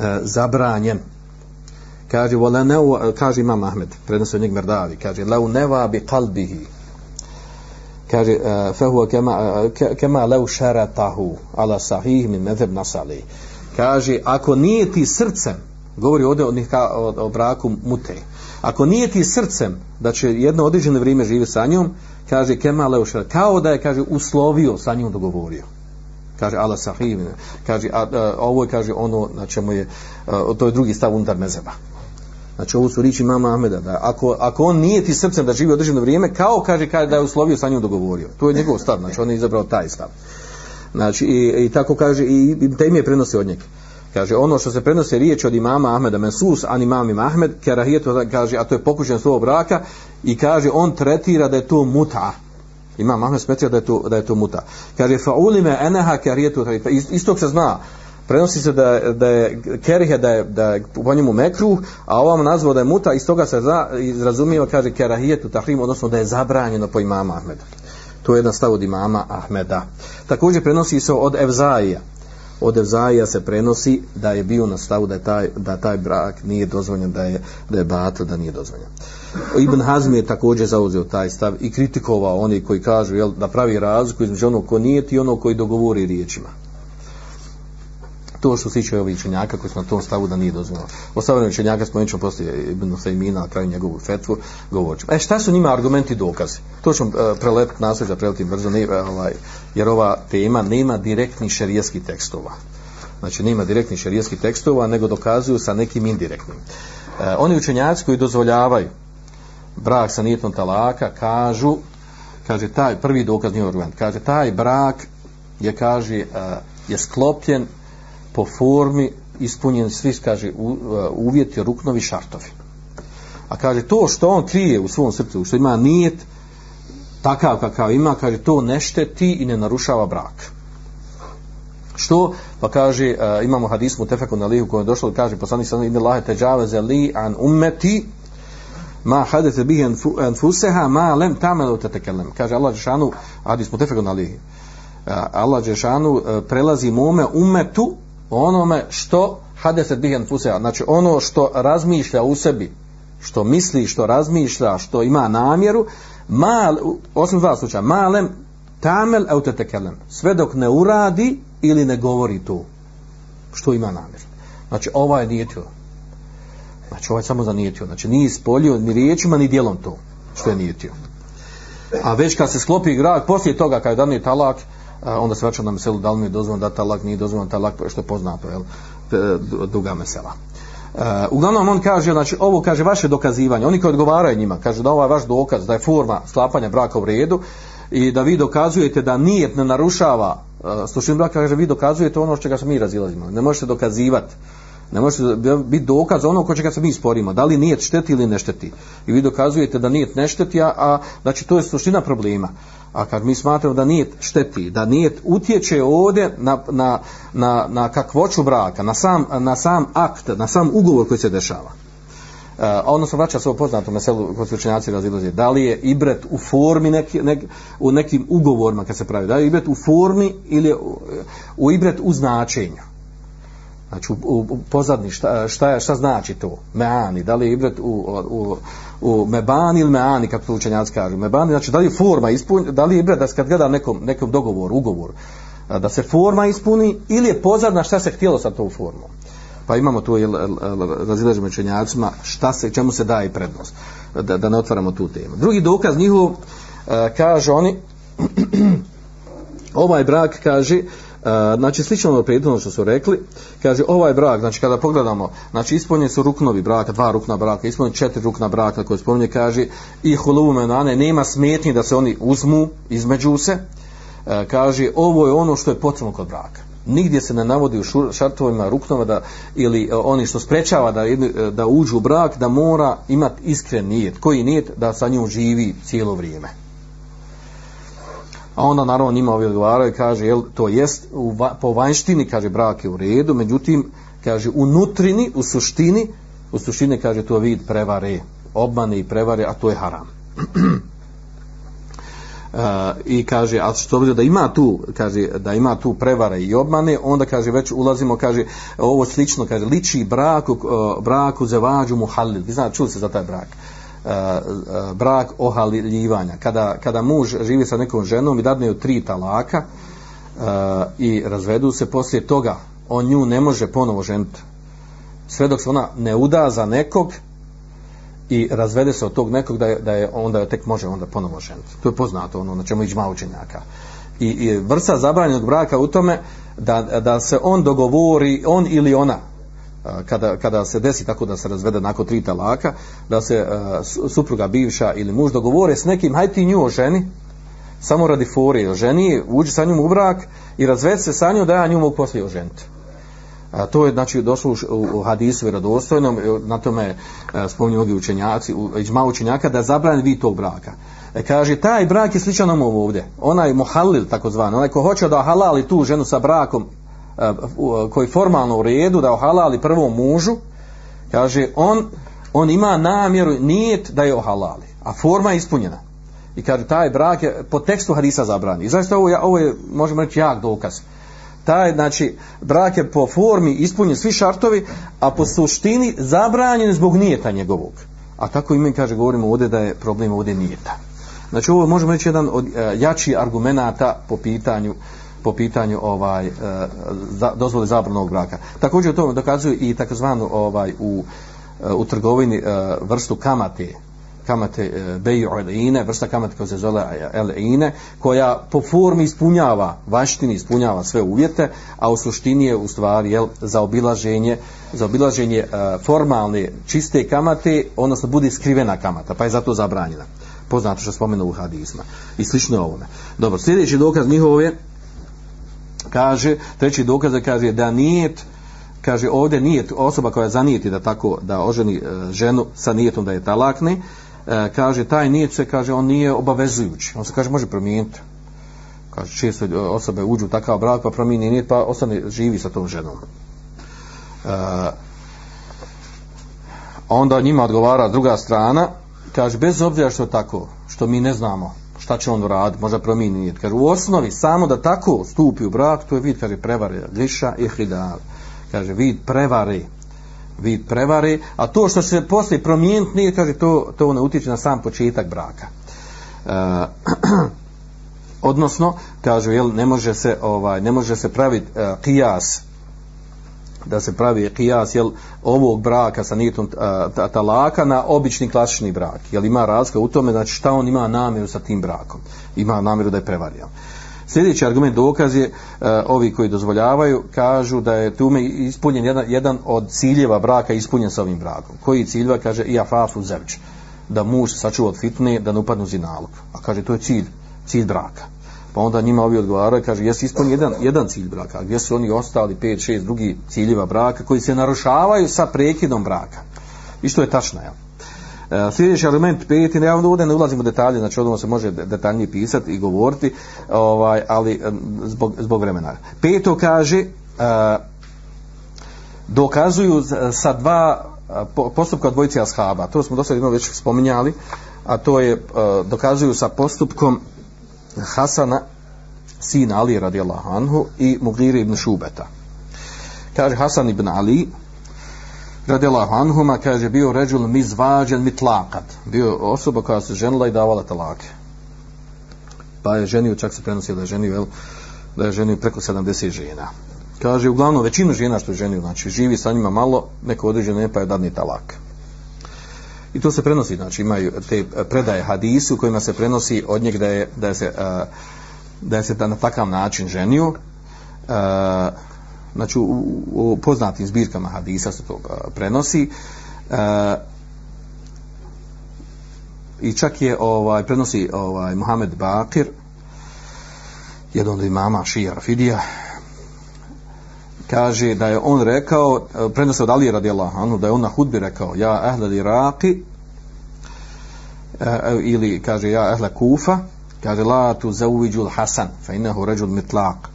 E, zabranjen. Kaže wala ne kaže imam Ahmed prenosi njeg Merdavi kaže lau neva bi qalbihi. Kaže e, fa huwa kama e, kama law sharatahu ala sahih min madhhab nasali. Kaže ako nije ti srcem govori ovdje o, o, o braku mute ako nije ti srcem da će jedno određeno vrijeme živjeti sa njom kaže kema lau kao da je kaže uslovio sa njom dogovorio kaže ala sahih kaže a, a, ovo je kaže ono na čemu je a, to je drugi stav unutar mezeba znači ovo su riči mama Ahmeda da ako, ako on nije ti srcem da živi određeno vrijeme kao kaže, kaže da je uslovio sa njom dogovorio. To je njegov stav znači on je izabrao taj stav. Znači i, i tako kaže i te ime prenosi od njega. Kaže ono što se prenosi riječ od imama Ahmeda Mensus an imam Ahmed kerahijetu kaže a to je pokušen svog braka i kaže on tretira da je to muta imam Ahmed smetio da je to da je to muta. Kaže fa ulime enaha kerahijetu pa istog se zna. Prenosi se da, da je kerihe da je, da je po njemu mekruh a ovam nazvao da je muta iz toga se za, izrazumijeva kaže kerahijetu tahrim odnosno da je zabranjeno po imama Ahmeda. To je jedan stav od imama Ahmeda. Također prenosi se od Evzaija. Od Evzaija se prenosi da je bio na stavu da je taj, da taj brak nije dozvoljen, da je, da je bat, da nije dozvoljen. Ibn Hazm je također zauzeo taj stav i kritikovao oni koji kažu jel, da pravi razliku između onog ko nije i onog koji dogovori riječima to što siče ovih učenjaka koji su na tom stavu da nije dozvoljeno. O savremenim učenjaka spomenut ćemo poslije eh, Ibn Sejmina na kraju njegovu fetvu, govorit. E šta su njima argumenti i dokazi? To ćemo uh, prelepiti nasljeđa, da preletim brzo, ne, eh, ovaj, jer ova tema nema direktnih šerijeskih tekstova. Znači nema direktnih šerijeskih tekstova, nego dokazuju sa nekim indirektnim. E, oni učenjaci koji dozvoljavaju brak sa nijetom talaka, kažu, kaže taj prvi dokaz nije argument, kaže taj brak je, kaže, eh, je sklopljen po formi ispunjen svi, kaže, eh, uvjeti, ruknovi, šartovi. A kaže, to što on krije u svom srcu, što ima nijet, takav kakav ima, kaže, to ne šteti i ne narušava brak. Što? Pa kaže, uh, imamo hadis mu tefeku na lihu je došlo, kaže, poslanik sam ide lahe teđaveze li an ummeti, ma hadete bih anfuseha ma lem tamelu tetekelem. Kaže, Allah Žešanu, hadis mu tefeku na Allah Žešanu e, prelazi mome umetu, onome što hadeset bihen anfuseha. znači ono što razmišlja u sebi, što misli, što razmišlja, što ima namjeru, mal, osim dva slučaja, malem tamel eutetekelem, sve dok ne uradi ili ne govori to, što ima namjeru. Znači, ovaj je nijetio. Znači, ovaj samo zanijetio. Znači, nije ispolio ni riječima, ni dijelom to, što je nijetio. A već kad se sklopi grad, poslije toga, kad je dan je talak, e, onda se vraća na meselu da li mi je dozvan da talak nije dozvan talak pa što je poznato jel, duga mesela. Uh, uglavnom on kaže, znači ovo kaže vaše dokazivanje, oni koji odgovaraju njima, kaže da ovaj vaš dokaz, da je forma sklapanja braka u redu i da vi dokazujete da nijet ne narušava e, uh, slušim braka, kaže vi dokazujete ono što ga se mi razilazimo, ne možete dokazivati ne može biti dokaz ono ko čega se mi sporimo, da li nijet šteti ili ne šteti. I vi dokazujete da nijet ne šteti, a, a znači to je suština problema. A kad mi smatramo da nijet šteti, da nijet utječe ovdje na, na, na, na kakvoću braka, na sam, na sam akt, na sam ugovor koji se dešava. E, uh, odnosno vraća se ovo poznato meselu kod slučenjaci razilaze da li je ibret u formi neki, nek, u nekim ugovorima kad se pravi da li je ibret u formi ili u, u ibret u značenju znači u, u, u pozadni šta, šta, je, šta znači to? Meani, da li je ibret u, u, u mebani ili meani kako to učenjaci kažu? Mebani, znači da li je forma ispuni, da li je ibret da se kad gleda nekom, nekom dogovor, ugovor da se forma ispuni ili je pozadna šta se htjelo sa tom formom? Pa imamo tu razilaženje učenjacima šta se, čemu se daje prednost da, da ne otvaramo tu temu. Drugi dokaz njihov kaže oni [clears throat] ovaj brak kaže E, znači slično ono prethodno što su rekli, kaže ovaj brak, znači kada pogledamo, znači ispunjeni su ruknovi braka, dva rukna braka, ispunjeni četiri rukna braka koje spominje, kaže i hulubu menane, nema smetnji da se oni uzmu između se, e, kaže ovo je ono što je potrebno kod braka. Nigdje se ne navodi u šartovima ruknova da, ili e, oni što sprečava da, e, da uđu u brak, da mora imati iskren nijet. Koji nijet? Da sa njom živi cijelo vrijeme. A onda naravno njima ovi odgovaraju i kaže, jel, to jest, u, va, po vanjštini, kaže, brak je u redu, međutim, kaže, unutrini, u suštini, u suštini, kaže, to vid prevare, obmane i prevare, a to je haram. Uh, [clears throat] i kaže a što bi da ima tu kaže da ima tu prevare i obmane onda kaže već ulazimo kaže ovo slično kaže liči braku uh, braku zevađu muhallil vi znate čuli se za taj brak Eh, brak ohaljivanja. Kada, kada muž živi sa nekom ženom i dadne joj tri talaka eh, i razvedu se, poslije toga on nju ne može ponovo ženiti. Sve dok se ona ne uda za nekog i razvede se od tog nekog da je, da je onda je tek može onda ponovo ženiti. To je poznato ono na čemu ići učenjaka. I, i vrsta zabranjenog braka u tome da, da se on dogovori, on ili ona, kada, kada se desi tako da se razvede nakon tri talaka, da se uh, supruga bivša ili muž dogovore s nekim, hajde ti nju o ženi, samo radi fori, ženi, uđi sa njom u brak i razvede se sa njom da ja nju mogu poslije oženiti. A, to je znači došlo u, u, hadisu vjerodostojnom, e, na tome e, spominju mnogi učenjaci, u, iđma učenjaka, da zabrani vid tog braka. E, kaže, taj brak je sličan ovom ovdje. Onaj muhalil, takozvani, onaj ko hoće da halali tu ženu sa brakom, koji formalno u redu, da ohalali prvom mužu, kaže, on, on ima namjeru, nijet da je ohalali. A forma je ispunjena. I kaže, taj brak je po tekstu hadisa zabrani. I zašto ovo, ovo je, možemo reći, jak dokaz taj znači brak je po formi ispunjen svi šartovi a po suštini zabranjen zbog nijeta njegovog a tako ime kaže govorimo ovdje da je problem ovdje nijeta znači ovo možemo reći jedan od e, jačih argumenata po pitanju po pitanju ovaj e, za, dozvole zabranog braka također to dokazuje i takozvanu ovaj u e, u trgovini e, vrstu kamate kamate e, beju ine, vrsta kamate koja se zove ine, koja po formi ispunjava, vanštini ispunjava sve uvjete, a u suštini je u stvari jel, za obilaženje, za obilaženje e, formalne čiste kamate, odnosno bude skrivena kamata, pa je zato zabranjena. Poznato što spomenu u hadizma. I slično ovome. Dobro, sljedeći dokaz njihove kaže, treći dokaz kaže da nijet kaže ovdje nijet osoba koja zanijeti da tako da oženi e, ženu sa nijetom da je talakne e, kaže taj nijet se kaže on nije obavezujući. On se kaže može promijeniti. Kaže često osobe uđu u takav brak pa promijeni nijet pa ostane živi sa tom ženom. E, onda njima odgovara druga strana kaže bez obzira što tako što mi ne znamo šta će on uraditi, možda promijeni nijet. Kaže, u osnovi, samo da tako stupi u brak, to je vid, kaže, prevare, liša i hridal. Kaže, vid prevare, vid prevare, a to što se poslije promijeniti nije, kaže, to, to ne utiče na sam početak braka. E, [clears throat] odnosno, kaže, jel, ne može se, ovaj, ne može se praviti e, kijas, da se pravi kijas jel, ovog braka sa nijetom talaka na obični klasični brak. Jel ima razlika u tome, znači šta on ima namjeru sa tim brakom. Ima namjeru da je prevario. Sljedeći argument dokaz je, e, ovi koji dozvoljavaju, kažu da je tume ispunjen jedan, jedan od ciljeva braka ispunjen sa ovim brakom. Koji ciljeva, kaže, i afafu zevč, da muž sačuva od fitne, da ne upadnu zinalog. A kaže, to je cilj, cilj braka. Pa onda njima ovi odgovaraju, kaže, jesi ispun jedan, jedan cilj braka, a gdje su oni ostali, pet, šest drugi ciljeva braka, koji se narušavaju sa prekidom braka. I što je tačno, jel? E, sljedeći argument peti, ne, ja ovdje ne ulazim u detalje, znači odmah se može detaljnije pisati i govoriti, ovaj, ali e, zbog, zbog vremena. Peto kaže, e, dokazuju sa dva e, postupka dvojice ashaba, to smo dosta jedno već spominjali, a to je, e, dokazuju sa postupkom Hasana, sin Ali radijallahu anhu i Mugire ibn Šubeta. Kaže Hasan ibn Ali, radijallahu anhuma kaže bio ređul mizvađen mitlakat bio osoba koja se ženila i davala talake. Pa je ženio čak se prenosi da je ženio vel, da je ženio preko 70 žena. Kaže uglavnom većinu žena što je ženio znači živi sa njima malo neko određeno pa je dadni talak i to se prenosi znači imaju te eh, predaje hadisu kojima se prenosi od njeg da je, da je se eh, da je se na takav način ženio. Eh, znači u, u poznatim zbirkama hadisa se to prenosi. I čak je ovaj prenosi ovaj Muhammed Bakir jedan od imama Šija Rafidija kaže da je on rekao e, prenosi od Ali radijallahu anhu da je on na hudbi rekao ja ahlal Iraqi e, e, ili kaže ja ahla Kufa kaže la tu zawiđul Hasan fa innahu rajul mitlaq e,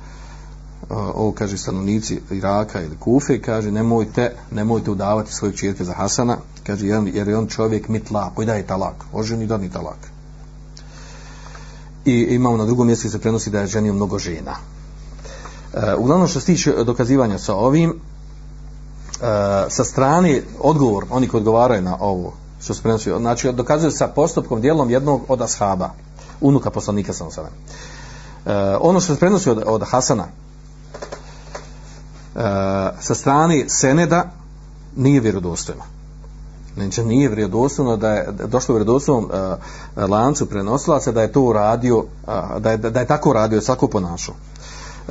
ovo kaže stanovnici Iraka ili Kufe, kaže nemojte, nemojte udavati svoje čirke za Hasana, kaže jer je on čovjek mitlak, koji daje talak, oženi dani talak. I imamo na drugom mjestu se prenosi da je ženio mnogo žena. E, uglavnom što se tiče dokazivanja sa ovim, eh, sa strane odgovor, oni koji odgovaraju na ovo, što se prenosi, znači dokazuju sa postupkom dijelom jednog od ashaba, unuka poslanika sa osadem. Eh, ono što se prenosi od, od Hasana, sa strane Seneda nije vjerodostojno. Znači nije vjerodostojno da je došlo vjerodostojnom lancu prenosilaca da je to uradio, da, je, da je tako radio, tako ponašao.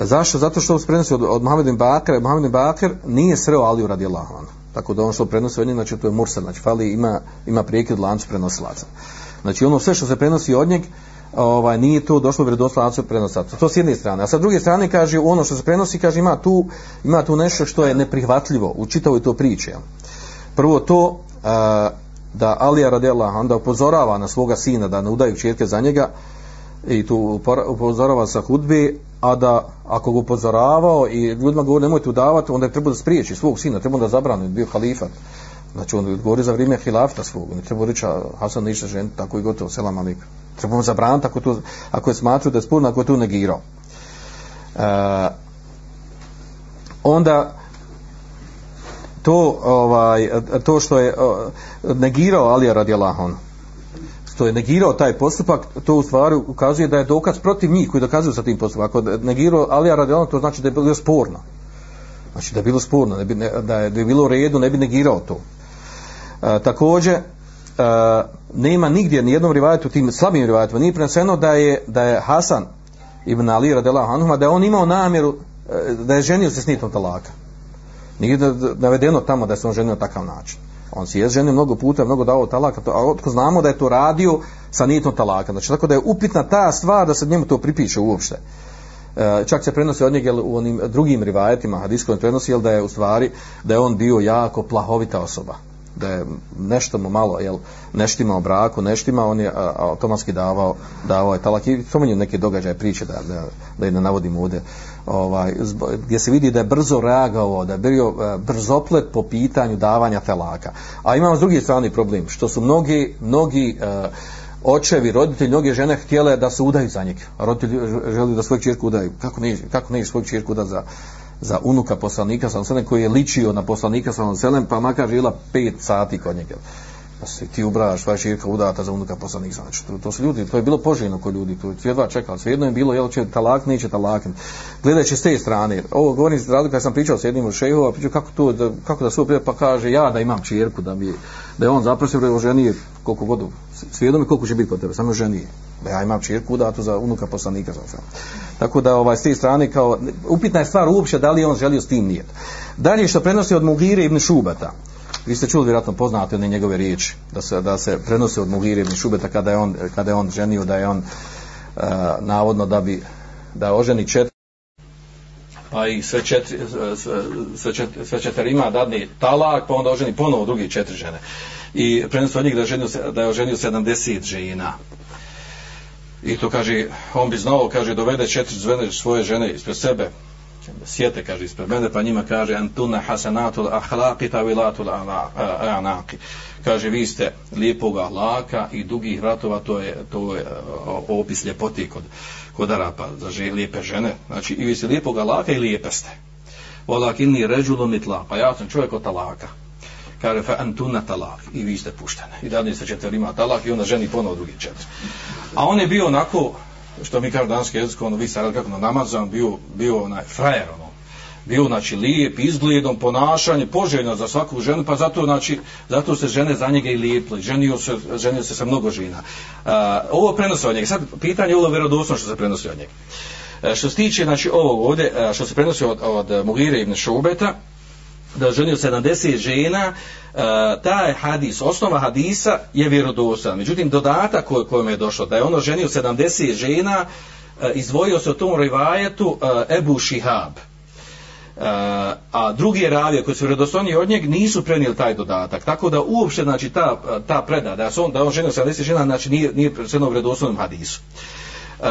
Zašto? Zato što se prenosi od, od Mohamed Bakr, Mohamed Bakr nije sreo Aliju radi Allahom. Tako da ono što prenosi od njega, znači to je Mursa, znači fali ima, ima prijekid lancu prenosilaca. Znači ono sve što se prenosi od njeg, ovaj nije to došlo vjerodostojno prenosaca. To s jedne strane. A sa druge strane kaže ono što se prenosi kaže ima tu ima tu nešto što je neprihvatljivo u čitavoj to priči. Prvo to a, da Alija radijallahu onda upozorava na svoga sina da ne udaju ćerke za njega i tu upozorava sa hudbe a da ako ga upozoravao i ljudima govorio nemojte udavati onda je treba da spriječi svog sina treba da zabrani bio halifat. Znači on govori za vrijeme hilafta svog ne treba reći Hasan ništa žen tako i gotovo selam alik treba mu zabraniti ako, to, ako je smatruo da je spurno ako je to negirao. E, onda to ovaj to što je negirao Alija radijallahu anhu što je negirao taj postupak, to u stvari ukazuje da je dokaz protiv njih koji dokazuju sa tim postupkom. Ako je negirao Alija radijalno, to znači da je bilo sporno. Znači da je bilo sporno, ne bi, ne, da, je, da je bilo u redu, ne bi negirao to. E, također, e, nema nigdje, ni jednom rivajetu, tim slabim rivajetima, nije preneseno da je, da je Hasan ibn Ali radijallahu anhu, da je on imao namjeru e, da je ženio se s nitom talaka. Nije navedeno tamo da se on ženio na takav način. On si je ženio mnogo puta, mnogo dao talaka, to, a otko znamo da je to radio sa nitom talaka. Znači, tako da je upitna ta stvar da se njemu to pripiše uopšte. E, čak se prenosi od njega u onim drugim rivajetima, hadiskom prenosi, jel da je u stvari, da je on bio jako plahovita osoba da je nešto mu malo, jel, neštima o braku, neštima, on je automatski davao, davao je talak i spomenju neke događaje priče da, da, da je ne navodim ovdje, ovaj, gdje se vidi da je brzo reagovao, da je bio e, brzoplet po pitanju davanja talaka. A imamo s druge strane problem, što su mnogi, mnogi uh, očevi, roditelji, mnoge žene htjele da se udaju za njeg. Roditelji želi da svoju čirku udaju. Kako ne, kako ne svoju čirku da za, za unuka poslanika sa koji je ličio na poslanika sa pa makar žila 5 sati kod njega pa se ti ubraš sva širka udata za unuka poslanika znači to, to su ljudi to je bilo poželjno kod ljudi to je jedva čekalo svejedno je bilo jel će talak neće talak gledajući s te strane ovo govorim iz razloga, kad sam pričao s jednim od šejhova pričao kako to da, kako da su pa kaže ja da imam čirku, da mi da je on zaprosio da ženi koliko god svijedom koliko će biti kod tebe samo ženi da ja imam čirku udatu za unuka poslanika Znači. Tako da ovaj s te strane kao upitna je stvar uopće da li on želio s tim nijet. Dalje što prenosi od Mugire ibn Šubata. Vi ste čuli vjerojatno poznate one njegove riječi da se da se prenosi od Mugire ibn Šubeta kada je on kada je on ženio da je on uh, navodno da bi da oženi četiri pa i sve četiri sve četiri, sve četirima dadni talak pa onda oženi ponovo drugi četiri žene. I prenosi od njih da je oženio, da je oženio 70 žena. I to kaže, on bi znao, kaže, dovede četiri zvene svoje žene ispred sebe, sjete, kaže, ispred mene, pa njima kaže, antuna hasanatul ahlaki tavilatul anaki. Kaže, vi ste lijepog ahlaka i dugih vratova, to je, to je opis ljepoti kod, kod Arapa, za že, lijepe žene. Znači, i vi ste lijepog ahlaka i lijepe ste. Volak inni ređulun itla, pa ja sam čovjek od talaka kaže fa antuna talak i vi ste puštene i dalje se četiri ima talak i onda ženi ponovo drugi četiri a on je bio onako što mi kažu danski jezik ono vi sad kako na namazan bio, bio onaj frajer ono. Bio znači lijep izgledom ponašanje poželjno za svaku ženu pa zato znači zato se žene za njega i lijepli ženio se ženio se sa mnogo žena. Uh, ovo prenosi od njega. Sad pitanje je ovo vjerodostojno što se prenosi od njega. Uh, što se tiče znači ovog ovdje uh, što se prenosi od, od Mugire ibn Šubeta da ženio 70 žena, e, taj hadis, osnova hadisa je vjerodostan. Međutim, dodatak koj, kojom je došlo, da je ono ženio 70 žena, e, izdvojio se u tom rivajetu e, Ebu Šihab. E, a drugi ravije koji su vjerodostojni od njeg nisu prenijeli taj dodatak. Tako da uopšte znači, ta, ta preda, da, on, da on ženio 70 žena, znači nije, nije predstavljeno vjerodostojnom hadisu. E,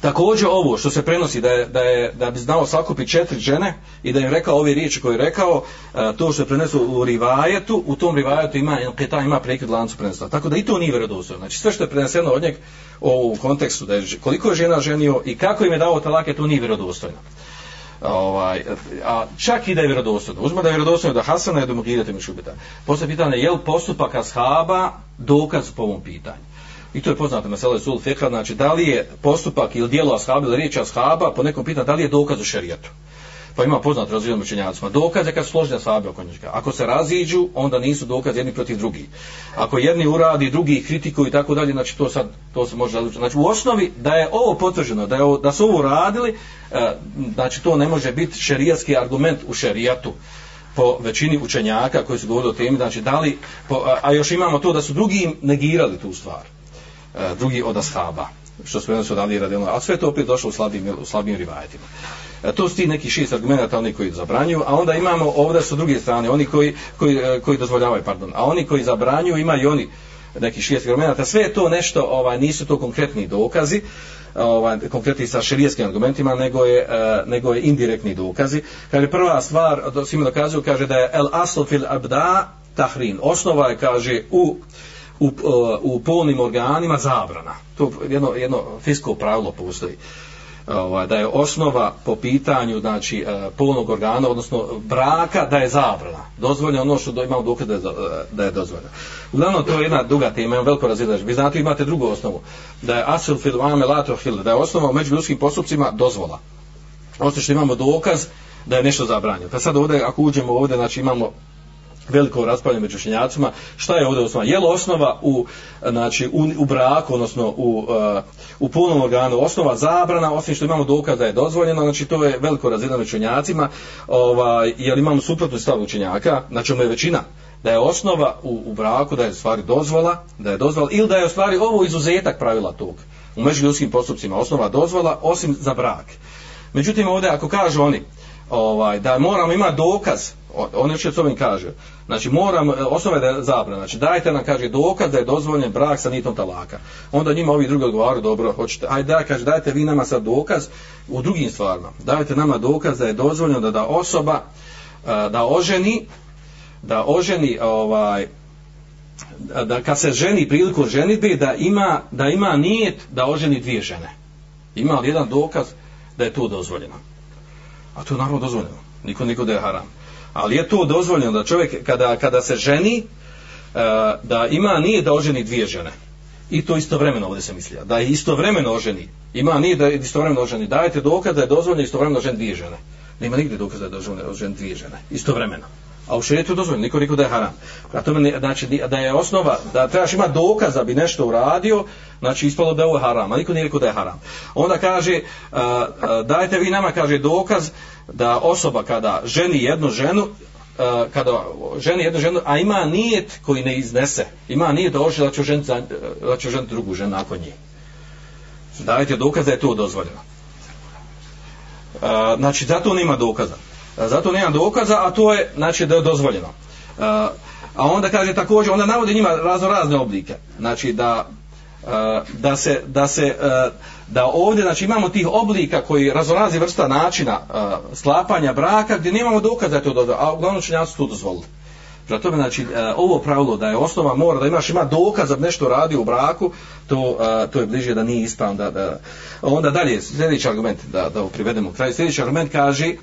Također ovo što se prenosi da je, da je da bi znao sakupi četiri žene i da im rekao ove riječi koje je rekao, e, to što je prenesu u rivajetu, u tom rivajetu ima e, ta ima prekid lancu prenosa. Tako da i to nije vjerodostojno. Znači sve što je preneseno od njeg u kontekstu da je koliko je žena ženio i kako im je dao talake, to nije vjerodostojno. Ovaj, a čak i da je vjerodostojno. Uzmo da je vjerodostojno da Hasana je do mogu idete mi šubita. Posle pitanje je li postupak ashaba dokaz po ovom pitanju. I to je poznato na selu sul Fekra, znači da li je postupak ili dijelo ashaba ili riječ ashaba, po nekom pitanju da li je dokaz u šerijetu. Pa ima poznat razvijenom učenjacima. Dokaz je kad su složni ashabi oko njega. Ako se raziđu, onda nisu dokaz jedni protiv drugih. Ako jedni uradi, drugi kritikuju i tako dalje, znači to sad to se može različiti. Znači u osnovi da je ovo potvrđeno, da je ovo, da su ovo radili, e, znači to ne može biti šerijatski argument u šerijatu po većini učenjaka koji su govorili o temi, znači da li, po, a, a još imamo to da su drugi negirali tu stvar E, drugi od ashaba što smo su dali radilo, a sve to opet došlo u slabim, u slabim rivajetima. E, to su ti neki šest argumenta, oni koji zabranjuju, a onda imamo ovdje su druge strane, oni koji, koji, e, koji dozvoljavaju, pardon, a oni koji zabranjuju imaju oni neki šest argumenta, sve je to nešto, ovaj, nisu to konkretni dokazi, ovaj, konkretni sa širijskim argumentima, nego je, uh, nego je indirektni dokazi. Kaže, prva stvar, svima dokazuju, kaže da je el asl fil abda tahrin. Osnova je, kaže, u u, u polnim organima zabrana. To jedno, jedno fisko pravilo postoji. Ovaj, da je osnova po pitanju znači e, polnog organa odnosno braka da je zabrana. Dozvoljeno ono što do, imamo dokaz da je, e, da je dozvoljeno. Uglavnom to je jedna duga tema imam veliko razilaženje. Vi znate imate drugu osnovu. Da je asil fil ame lato fil da je osnova u međuljudskim postupcima dozvola. Osim što imamo dokaz da je nešto zabranjeno. Pa sad ovdje ako uđemo ovdje znači imamo veliko raspravljanje među učenjacima, šta je ovdje osnova? Je li osnova u, znači, u, u braku, odnosno u, uh, u punom organu, osnova zabrana, osim što imamo dokaz da je dozvoljeno, znači to je veliko razredno među učenjacima, ovaj, jer imamo suprotnu stavu učenjaka, znači ono je većina, da je osnova u, u braku, da je stvari dozvola, da je dozvola, ili da je u stvari ovo izuzetak pravila tog, u međuljudskim postupcima, osnova dozvola, osim za brak. Međutim, ovdje ako kažu oni, ovaj, da moramo imati dokaz, on još ovim kaže, znači moram, e, osnova je da je zabrana, znači dajte nam, kaže, dokaz da je dozvoljen brak sa nitom talaka. Onda njima ovi drugi odgovaraju, dobro, hoćete, ajde da, kaže, dajte vi nama sad dokaz u drugim stvarima. Dajte nama dokaz da je dozvoljeno da da osoba, e, da oženi, da oženi, ovaj, da kad se ženi priliku ženitbe, da ima, da ima nijet da oženi dvije žene. Ima li jedan dokaz da je to dozvoljeno? A to je naravno dozvoljeno. Niko niko da je haram. Ali je to dozvoljeno da čovjek kada, kada se ženi, e, da ima nije da oženi dvije žene. I to istovremeno ovdje se mislija. Da je istovremeno oženi. Ima nije da je istovremeno oženi. Dajete dokaz da je dozvoljeno istovremeno oženi dvije žene. Nema nigdje dokaz da je dozvoljeno oženi dvije žene. Istovremeno. A u šerijetu je dozvoljeno. Niko niko da je haram. A to znači da je osnova, da trebaš ima dokaz da bi nešto uradio, znači ispalo da je ovo haram. A niko nije rekao da je haram. Onda kaže, e, e, dajte vi nama, kaže, dokaz da osoba kada ženi jednu ženu, e, kada ženi jednu ženu, a ima nijet koji ne iznese, ima nijet da hoće da će ženiti, da će ženiti drugu ženu nakon nje. Dajte dokaz da je to dozvoljeno. Znači, zato nema dokaza. E, zato nema dokaza, a to je, znači, da je dozvoljeno. E, a onda kaže također, onda navodi njima razno razne oblike. Znači, da, e, da se, da se da ovdje znači imamo tih oblika koji razorazi vrsta načina slapanja sklapanja braka gdje nemamo dokaza da je to dozvoljeno, a uglavnom činjaci to dozvolili. Zato tome, znači, e, ovo pravilo da je osnova mora da imaš ima dokaz da nešto radi u braku, to, e, to je bliže da nije ispravno. Da, da. Onda dalje, sljedeći argument, da, da privedemo kraj, sljedeći argument kaže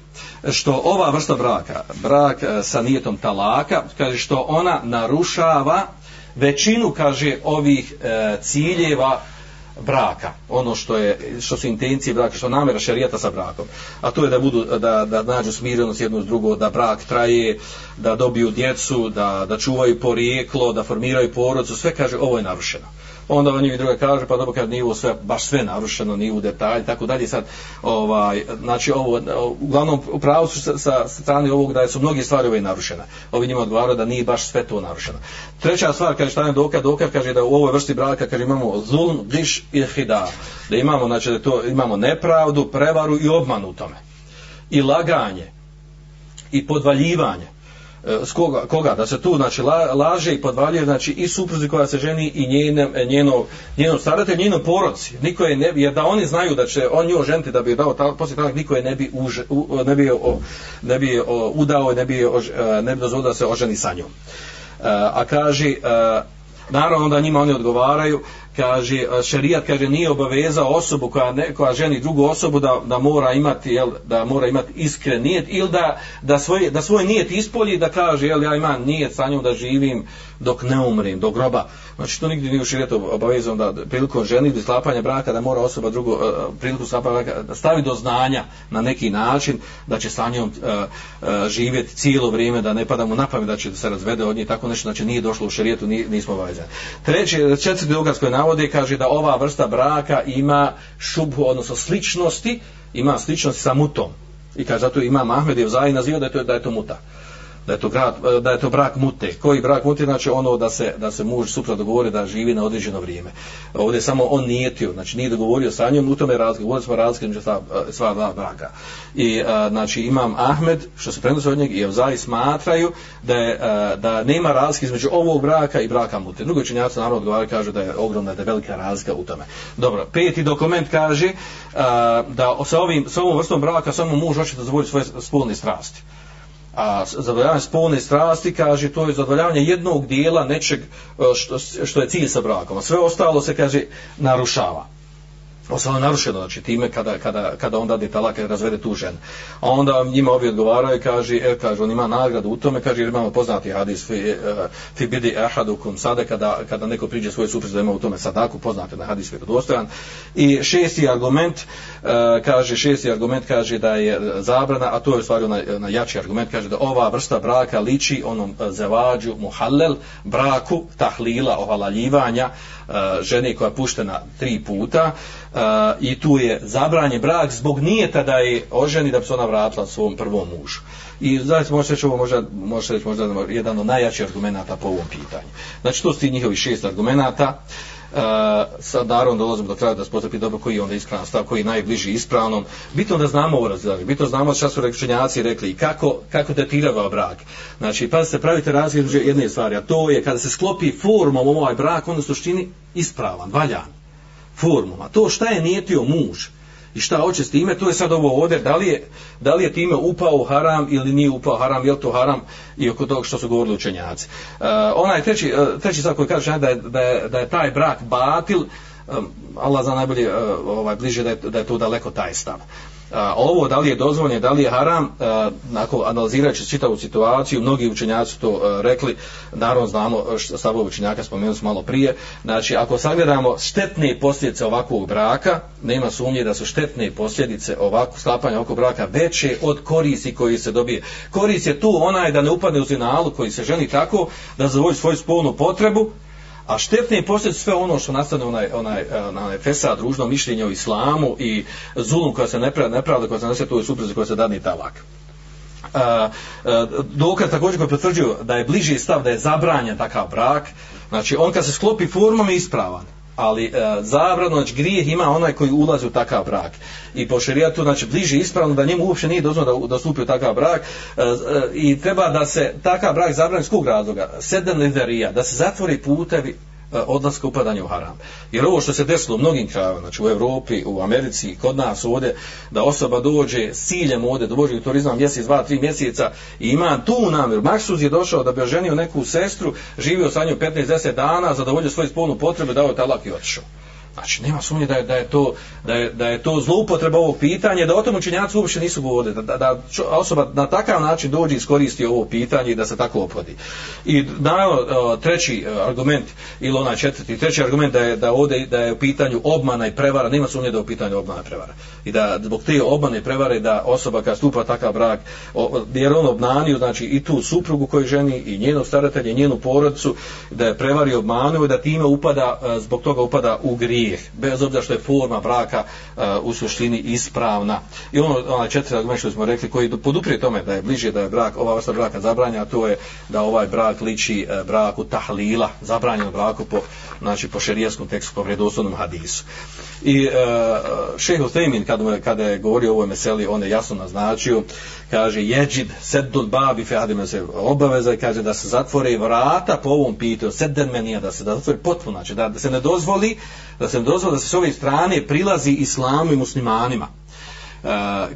što ova vrsta braka, brak e, sa nijetom talaka, kaže što ona narušava većinu, kaže, ovih ciljeva braka, ono što je što su intencije braka, što namjera šerijata sa brakom. A to je da budu da da nađu smirenost jedno s drugo, da brak traje, da dobiju djecu, da da čuvaju porijeklo, da formiraju porodicu, sve kaže ovo je narušeno onda oni mi druga kaže pa dobro kad nije sve baš sve narušeno ni u detalj tako dalje. Sad ovaj znači ovo uglavnom u pravu su sa, sa strane ovog da su mnoge stvari ove narušene. Ovi njima odgovara da nije baš sve to narušeno. Treća stvar kaže šta je dokaz dokaz kaže da u ovoj vrsti braka kaže imamo zulm giš i hida da imamo znači da to imamo nepravdu prevaru i obmanu u tome. I laganje i podvaljivanje. E, s koga, koga, da se tu znači la, laže i podvaljuje znači i supruzi koja se ženi i njene, e, njeno njeno staratelj, njeno porodci. Niko je ne jer da oni znaju da će on nju ženiti da bi dao ta, posle toga niko je ne bi už, u, ne bi o, ne bi o, udao, ne bi o, e, ne bi dozvolio da se oženi sa njom. E, a kaže naravno da njima oni odgovaraju kaže šerijat kaže nije obaveza osobu koja ne, koja ženi drugu osobu da, da mora imati jel, da mora imati iskren nijet ili da da svoj da svoj nijet ispolji da kaže jel ja imam nijet sa njom da živim dok ne umrem do groba znači to nigdje nije u širijetu obavezom da prilikom ženi sklapanja braka da mora osoba drugo uh, priliku sklapanja braka da stavi do znanja na neki način da će sa njom uh, uh, živjeti cijelo vrijeme da ne pada mu na pamet da će se razvede od nje tako nešto znači nije došlo u širijetu nismo obavezani. Treći četvrti dokaz koji navode kaže da ova vrsta braka ima šubhu odnosno sličnosti ima sličnosti sa mutom. I kaže zato ima Ahmed je vzaj naziva da je to, da je to muta da je to grad, da je to brak mute. Koji brak mute znači ono da se da se muž supra dogovori da živi na određeno vrijeme. Ovdje samo on nijetio, znači nije dogovorio sa njom, u tome razlike, govorili smo razlike među sva, sva dva braka. I a, znači imam Ahmed što se prenosi od njeg, i Evzaj smatraju da je a, da nema razlike između ovog braka i braka mute. Drugi činjaci naravno odgovaraju kažu da je ogromna da je velika razlika u tome. Dobro, peti dokument kaže a, da sa ovim sa ovom vrstom braka samo muž hoće da zadovolji svoje spolne strasti a zadovoljavanje spolne strasti kaže to je zadovoljavanje jednog dijela nečeg e, što, što je cilj sa brakom. A sve ostalo se kaže narušava ostalo ono narušeno, znači time kada, kada, kada on dade talak, razvede tu ženu. A onda njima ovi odgovaraju i kaže, e, kaže, on ima nagradu u tome, kaže, jer imamo poznati hadis, fi, e, fi bidi ahadukum sada, kada, kada neko priđe svoje supruzi da ima u tome sadaku, poznate na hadis vjerodostojan. I šesti argument, e, kaže, šesti argument kaže da je zabrana, a to je stvari na, na jači argument, kaže da ova vrsta braka liči onom zevađu muhallel, braku, tahlila, ohalaljivanja, Eh, žene koja je puštena tri puta, eh, i tu je zabranje brak zbog nijeta da je oženi da bi se ona vratila svom prvom mužu. I znači možete reći ovo možda, možete reći možda jedan od najjačih argumenta po ovom pitanju. Znači to su ti njihovi šest argumenta. Uh, E, sa darom dolazimo do kraja da se dobro koji je onda ispravan stav, koji je najbliži ispravnom. Bitno da znamo ovo razgledanje, bitno znamo šta su rečenjaci rekli i kako, kako detirava brak. Znači, pa se pravite razgled jedne stvari, a to je kada se sklopi formom ovaj brak, on u suštini ispravan, valjan formom. A to šta je nijetio muž i šta hoće s time, to je sad ovo ovdje, da li je, da li je time upao u haram ili nije upao haram, je li to haram i oko toga što su govorili učenjaci. E, onaj treći, e, treći sad koji kaže da je, da, je, da je taj brak batil, e, Allah zna najbolje e, ovaj, bliže da je, da je to daleko taj stav. A, ovo da li je dozvoljeno, da li je haram, a, nakon analizirajući čitavu situaciju, mnogi učenjaci su to a, rekli, naravno znamo što učenjaka spomenuli smo malo prije, znači ako sagledamo štetne posljedice ovakvog braka, nema sumnje da su štetne posljedice ovakvog sklapanja ovakvog braka veće od koristi koji se dobije. Korist je tu onaj da ne upadne u zinalu koji se ženi tako da zavoji svoju spolnu potrebu, A štetne posljedice sve ono što nastane onaj, onaj, e, onaj fesad, ružno mišljenje o islamu i zulum koja se nepravda, nepravda koja se nese tu suprezi koja se dadni talak. Uh, uh, dokaz također koji potvrđuju da je bliži stav da je zabranjen takav brak, znači on kad se sklopi formom je ispravan ali e, zabrano, znači grijeh ima onaj koji ulazi u takav brak. I po šerijatu, znači bliže ispravno da njemu uopće nije dozvoljeno da, da stupi u takav brak e, e, i treba da se takav brak zabrani iz kog razloga? Sedem liderija, da se zatvori putevi Eh, odlaska upadanja u haram. Jer ovo što se desilo u mnogim krajevima, znači u Evropi, u Americi, kod nas ovdje, da osoba dođe s ciljem ovdje, dođe u turizam mjesec, dva, tri mjeseca i ima tu namjeru. Maksuz je došao da bi oženio neku sestru, živio sa njom 15-10 dana, zadovoljio svoju spolnu potrebu, dao je talak i otišao. Znači, nema sumnje da je, da je, to, da je, da je to zloupotreba ovog pitanja, da o tom učenjaci uopšte nisu govorili, da, da, da osoba na takav način dođe i iskoristi ovo pitanje i da se tako opodi. I naravno, e, treći e, argument, ili onaj četvrti, treći argument da je, da ovdje da je u pitanju obmana i prevara, nema sumnje da je u pitanju obmana i prevara. I da zbog te obmane i prevare da osoba kad stupa takav brak, jer on obnanio, znači i tu suprugu koju ženi, i njenu staratelje, i njenu porodicu, da je prevario obmanuo i da time upada, e, zbog toga upada u grije grijeh, bez obzira što je forma braka uh, u suštini ispravna. I ono, ona četiri argumenta što smo rekli, koji poduprije tome da je bliže da je brak, ova vrsta braka zabranja, to je da ovaj brak liči uh, braku tahlila, zabranjeno braku po, znači, po šerijaskom tekstu, po vredoslovnom hadisu. I eh, uh, šeho Temin, kada, kada je govorio o ovoj meseli, on je jasno naznačio, kaže, jeđid, seddul babi, fehadime se obaveza, kaže da se zatvore vrata po ovom pitanju sedden menija, da se da zatvore potpuno, znači da, da se ne dozvoli, da se ne dozvoli da se s ove strane prilazi islamu i muslimanima. Uh,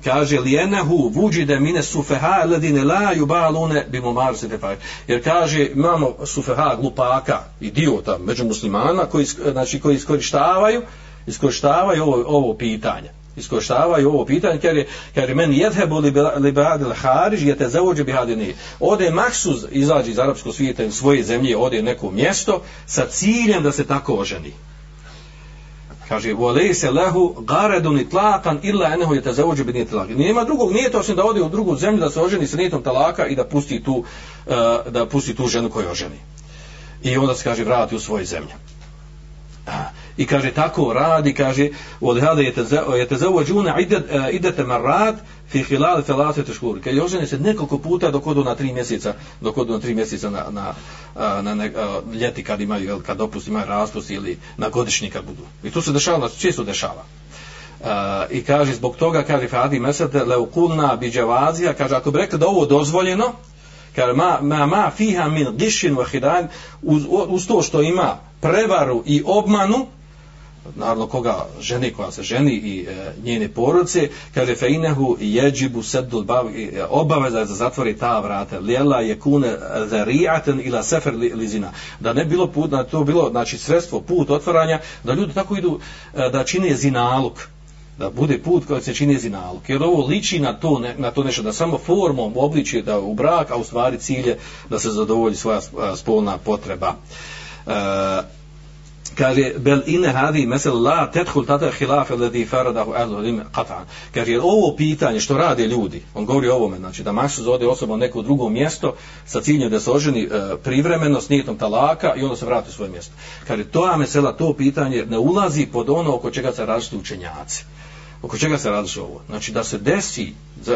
kaže lijenehu vuđide mine sufeha ledine la jubalune bimo marse tefaj. Jer kaže imamo sufeha glupaka idiota među muslimana koji, znači, koji iskorištavaju iskorištavaju ovo, ovo pitanje iskoštavaju ovo pitanje jer je, jer je meni jedhebu li hariž je te zavođe bihadini ode maksuz izađe iz arapskog svijeta iz svoje zemlje ode neko mjesto sa ciljem da se tako oženi. Kaže volej se lehu garedun itlaqan illa enehu je te zavođe bi nijetlak nema drugog nije to osim da ode u drugu zemlju da se oženi sa nijetom talaka i da pusti tu e, da pusti tu ženu koju oženi. I onda se kaže vrati u svoje zemlje i kaže tako radi kaže od hada yatazawajuna iddat eh, iddat marat fi khilal thalathati shhur kaže ožene se nekoliko puta dok odu na 3 mjeseca dok odu na 3 mjeseca na na eh, na, na eh, ljeti kad imaju kad dopust imaju raspust ili na godišnji kad budu. I to se dešava znači, često dešava. Uh, i kaže zbog toga kaže Fadi Mesete leukulna biđavazija kaže ako bi rekli da ovo dozvoljeno kaže ma, ma, ma fiha min gišin vahidan uz, uz to što ima prevaru i obmanu naravno koga ženi koja se ženi i e, njene porodice kaže feinehu jeđibu sedul bav e, obaveza je da zatvori ta vrata lijela je kune zarijaten ila sefer li, lizina da ne bilo put, na to bilo znači sredstvo, put otvaranja da ljudi tako idu e, da čine zinaluk da bude put koji se čini zinaluk. Jer ovo liči na to, ne, na to nešto, da samo formom obliči da u brak, a u stvari cilje da se zadovolji svoja e, spolna potreba. E, kaže bel in hadi mesel la tadkhul tata khilaf alladhi faradahu ahlu ilm qat'an kaže ovo pitanje što rade ljudi on govori o ovome znači da maš zode osoba na neko drugo mjesto sa ciljem da se oženi e, privremeno s nijetom talaka i onda se vrati u svoje mjesto kaže to a mesela to pitanje ne ulazi pod ono oko čega se različiti učenjaci oko čega se radi ovo? Znači da se desi,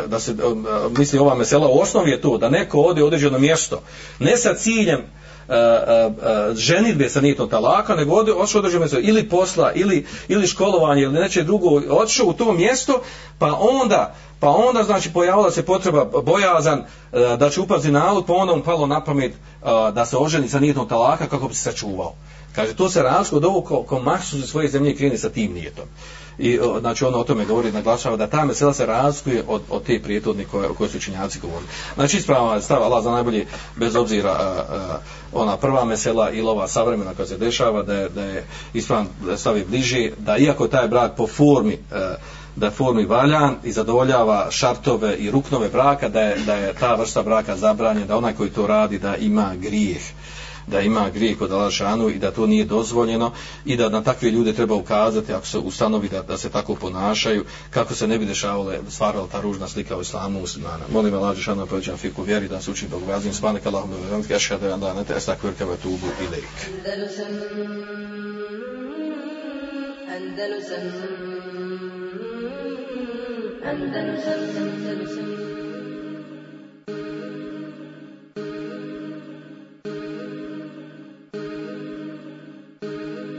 da se, e, e, misli ova mesela, u osnovi je to da neko ode u određeno mjesto, ne sa ciljem E, e, e, ženitbe sa nijetom talaka, nego ode, odšao određeno mjesto, ili posla, ili, ili školovanje, ili neče drugo, odšao u to mjesto, pa onda, pa onda znači pojavila se potreba bojazan da će upazi nalog, pa onda mu palo na pamet da se oženi sa nijetom talaka kako bi se sačuvao. Kaže, to se razliku od ovo ko, ko maksu za svoje zemlje krene sa tim nijetom. I znači ono o tome govori naglašava da ta mesela se razlikuje od, od te prijetodne koje, koje su učinjaci govorili. Znači isprava stav Allah za najbolje bez obzira a, a, ona prva mesela ili ova savremena koja se dešava da je, da je ispravno stavi bliže da iako taj brak po formi a, da je formi valjan i zadovoljava šartove i ruknove braka da je, da je ta vrsta braka zabranjena da onaj koji to radi da ima grijeh da ima grije kod Alašanu i da to nije dozvoljeno i da na takve ljude treba ukazati ako se ustanovi da, da se tako ponašaju kako se ne bi dešavale stvarala ta ružna slika u islamu muslimana. Molim Allah Žešanu na povećan fiku vjeri da se uči Bog vazim svanek Allahum da vremski ašhadu da ne te estakvir kave tubu i lejk Andalusam Andalusam Andalusam.